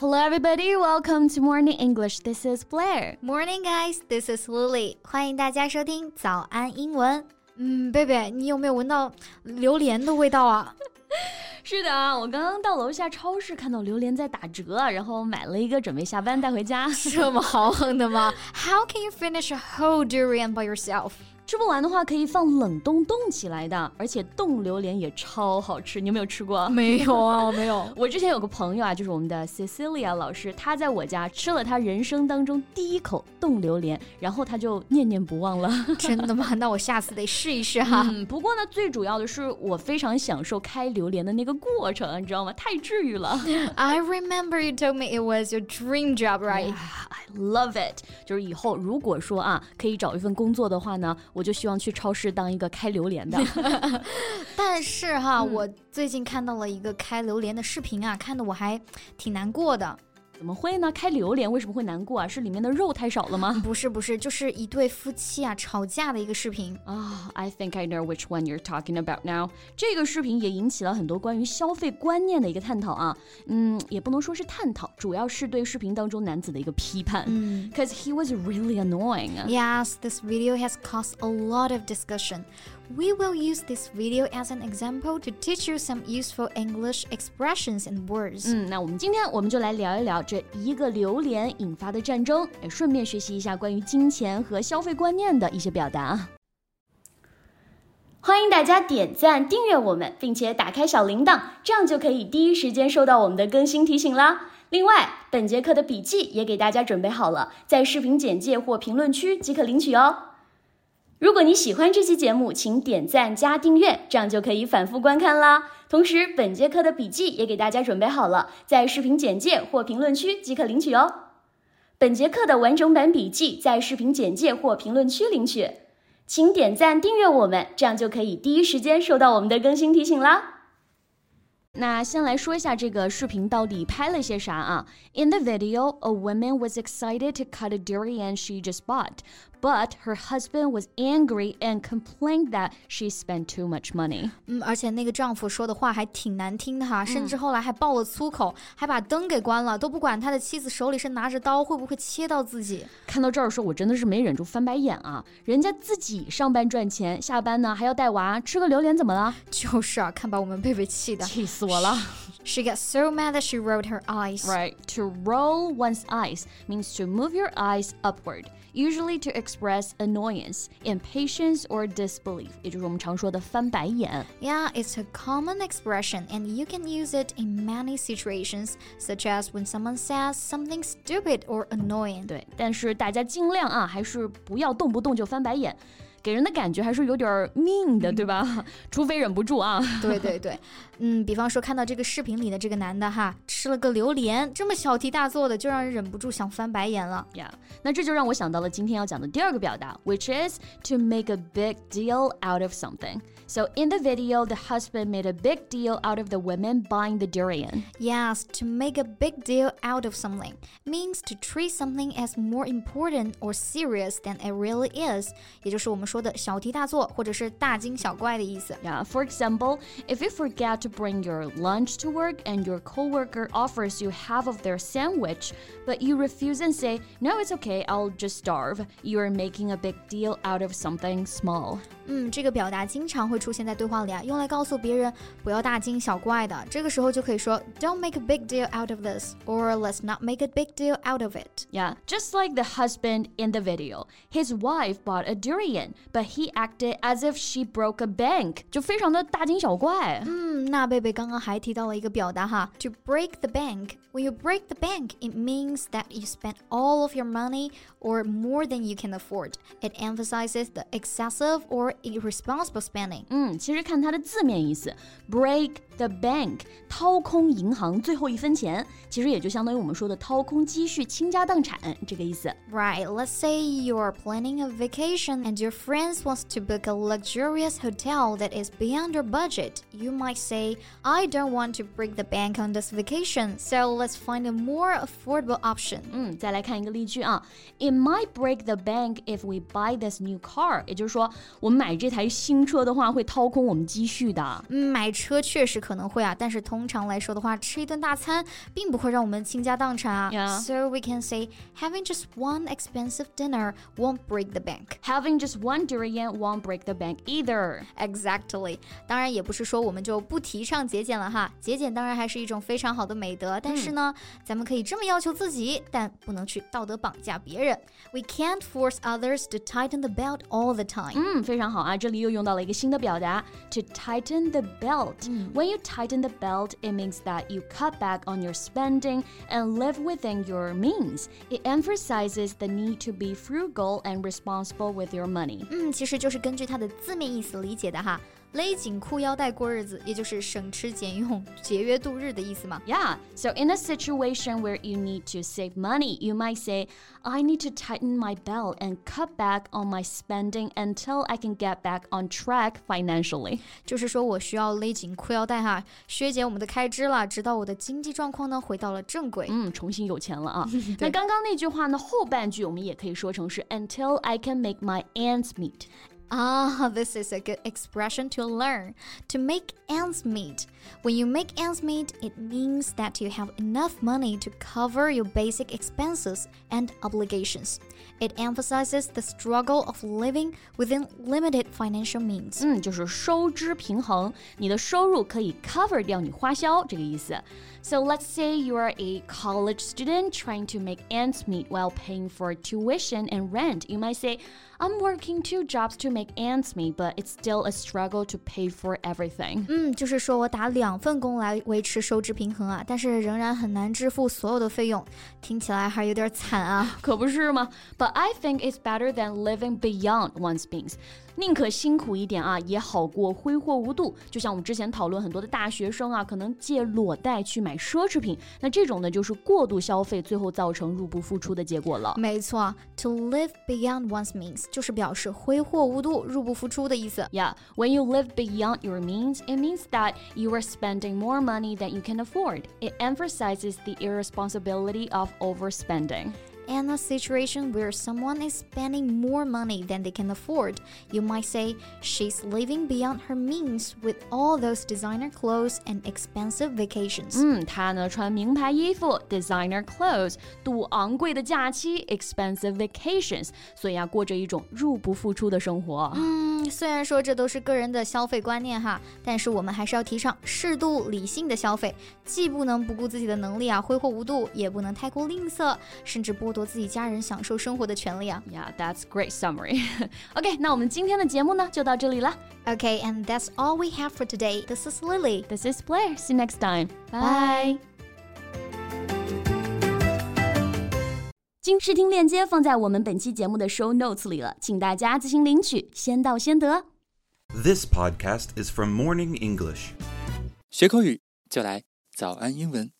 Hello, everybody. Welcome to Morning English. This is Blair. Morning, guys. This is Lily. 欢迎大家收听早安英文。嗯，贝贝，你有没有闻到榴莲的味道啊？是的啊，我刚刚到楼下超市看到榴莲在打折，然后买了一个，准备下班带回家。这么豪横的吗？How can you finish a whole durian by yourself? 吃不完的话，可以放冷冻冻起来的，而且冻榴莲也超好吃。你有没有吃过？没有啊，我没有。我之前有个朋友啊，就是我们的 Cecilia 老师，他在我家吃了他人生当中第一口冻榴莲，然后他就念念不忘了。真的吗？那我下次得试一试哈。嗯，不过呢，最主要的是我非常享受开榴莲的那个过程，你知道吗？太治愈了。I remember you told me it was your dream job, right? I love it. 就是以后如果说啊，可以找一份工作的话呢。我就希望去超市当一个开榴莲的，但是哈，我最近看到了一个开榴莲的视频啊，看的我还挺难过的。怎么会呢？开榴莲为什么会难过啊？是里面的肉太少了吗？不是不是，就是一对夫妻啊吵架的一个视频啊。Oh, ah, I think I know which one you're talking about now。这个视频也引起了很多关于消费观念的一个探讨啊。嗯，也不能说是探讨，主要是对视频当中男子的一个批判。嗯，Cause he was really annoying. Yes, this video has caused a lot of discussion. We will use this video as an example to teach you some useful English expressions and words. 嗯，那我们今天我们就来聊一聊。这一个榴莲引发的战争，也顺便学习一下关于金钱和消费观念的一些表达。欢迎大家点赞、订阅我们，并且打开小铃铛，这样就可以第一时间收到我们的更新提醒啦。另外，本节课的笔记也给大家准备好了，在视频简介或评论区即可领取哦。如果你喜欢这期节目，请点赞加订阅，这样就可以反复观看啦。同时，本节课的笔记也给大家准备好了，在视频简介或评论区即可领取哦。本节课的完整版笔记在视频简介或评论区领取，请点赞订阅我们，这样就可以第一时间收到我们的更新提醒啦。那先来说一下这个视频到底拍了些啥啊？In the video, a woman was excited to cut a durian she just bought, but her husband was angry and complained that she spent too much money. 嗯，而且那个丈夫说的话还挺难听的哈，甚至后来还爆了粗口，还把灯给关了，都不管他的妻子手里是拿着刀会不会切到自己。看到这儿说，我真的是没忍住翻白眼啊！人家自己上班赚钱，下班呢还要带娃，吃个榴莲怎么了？就是啊，看把我们贝贝气的，气死！死我了。She got so mad that she rolled her eyes. Right. To roll one's eyes means to move your eyes upward, usually to express annoyance, impatience, or disbelief. 也就是我们常说的翻白眼。Yeah, it's a common expression, and you can use it in many situations, such as when someone says something stupid or annoying. 对，但是大家尽量啊，还是不要动不动就翻白眼。 给人的感觉还是有点 mean 的，对吧？除非忍不住啊。对对对，嗯，比方说看到这个视频里的这个男的哈，吃了个榴莲，这么小题大做的，就让人忍不住想翻白眼了。Yeah，那这就让我想到了今天要讲的第二个表达，which is to make a big deal out of something。So in the video, the husband made a big deal out of the women buying the durian. Yes, to make a big deal out of something means to treat something as more important or serious than it really is. 也就是我们 说的小题大做或者是大惊小怪的意思。Yeah, for example, if you forget to bring your lunch to work and your coworker offers you half of their sandwich, but you refuse and say, "No, it's okay. I'll just starve." You are making a big deal out of something small. 嗯，这个表达经常会出现在对话里啊，用来告诉别人不要大惊小怪的。这个时候就可以说，Don't make a big deal out of this, or let's not make a big deal out of it. Yeah, just like the husband in the video, his wife bought a durian, but he acted as if she broke a bank，就非常的大惊小怪。嗯，那贝贝刚刚还提到了一个表达哈，to break the bank. When you break the bank, it means that you spent all of your money or more than you can afford. It emphasizes the excessive or irresponsible spending。嗯，其实看它的字面意思，break the bank，掏空银行最后一分钱，其实也就相当于我们说的掏空积蓄、倾家荡产这个意思。Right. Let's say you are planning a vacation and your friends wants to book a luxurious hotel that is beyond your budget. You might say, I don't want to break the bank on this vacation, so let's find a more affordable option. 嗯，再来看一个例句啊，It might break the bank if we buy this new car。也就是说，我们买这台新车的话， 会掏空我们积蓄的。嗯，买车确实可能会啊，但是通常来说的话，吃一顿大餐并不会让我们倾家荡产啊。Yeah. So we can say having just one expensive dinner won't break the bank. Having just one durian won't break the bank either. Exactly，当然也不是说我们就不提倡节俭了哈，节俭当然还是一种非常好的美德，但是呢，咱们可以这么要求自己，但不能去道德绑架别人。We can't force others to tighten the belt all the time. 嗯，非常好啊！这里又用到了一个新的表达，to tighten the belt. When you tighten the belt, it means that you cut back on your spending and live within your means. It emphasizes the need to be frugal and responsible with your money. 嗯，其实就是根据它的字面意思理解的哈。勒紧裤腰带过日子，也就是省吃俭用、节约度日的意思嘛。 Yeah, so in a situation where you need to save money, you might say, I need to tighten my belt and cut back on my spending until I can get back on track financially. 就是说我需要勒紧裤腰带哈，削减我们的开支了，直到我的经济状况呢回到了正轨。嗯，重新有钱了啊。那刚刚那句话呢，后半句我们也可以说成是 until I can make my ends meet。 Ah, this is a good expression to learn. To make ends meet. When you make ends meet, it means that you have enough money to cover your basic expenses and obligations. It emphasizes the struggle of living within limited financial means. 嗯，就是收支平衡，你的收入可以 cover 掉你花销这个意思。So let's say you are a college student trying to make ends meet while paying for tuition and rent. You might say, I'm working two jobs to make ends meet, but it's still a struggle to pay for everything. 嗯，就是说我打两份工来维持收支平衡啊，但是仍然很难支付所有的费用，听起来还有点惨啊。可不是吗？But I think it's better than living beyond one's means. 宁可辛苦一点啊，也好过挥霍无度。就像我们之前讨论很多的大学生啊，可能借裸贷去买奢侈品，那这种呢就是过度消费，最后造成入不敷出的结果了。没错，to live beyond one's means 就是表示挥霍无度、入不敷出的意思。 Yeah, when you live beyond your means, it means that you are spending more money than you can afford. It emphasizes the irresponsibility of overspending. In a situation where someone is spending more money than they can afford, you might say she's living beyond her means with all those designer clothes and expensive vacations. 嗯，他呢穿名牌衣服，designer clothes，度昂贵的假期，expensive vacations，所以啊，过着一种入不敷出的生活。嗯，虽然说这都是个人的消费观念哈，但是我们还是要提倡适度理性的消费，既不能不顾自己的能力啊挥霍无度，也不能太过吝啬，甚至剥 夺自己家人享受生活的权利啊。 Yeah, that's great summary. OK，那我们今天的节目呢就到这里了。 Okay, and that's all we have for today. This is Lily. This is Blair. See you next time. Bye. 经试听链接放在我们本期节目的 show notes 里了，请大家自行领取，先到先得。 This podcast is from Morning English. 学口语就来早安英文。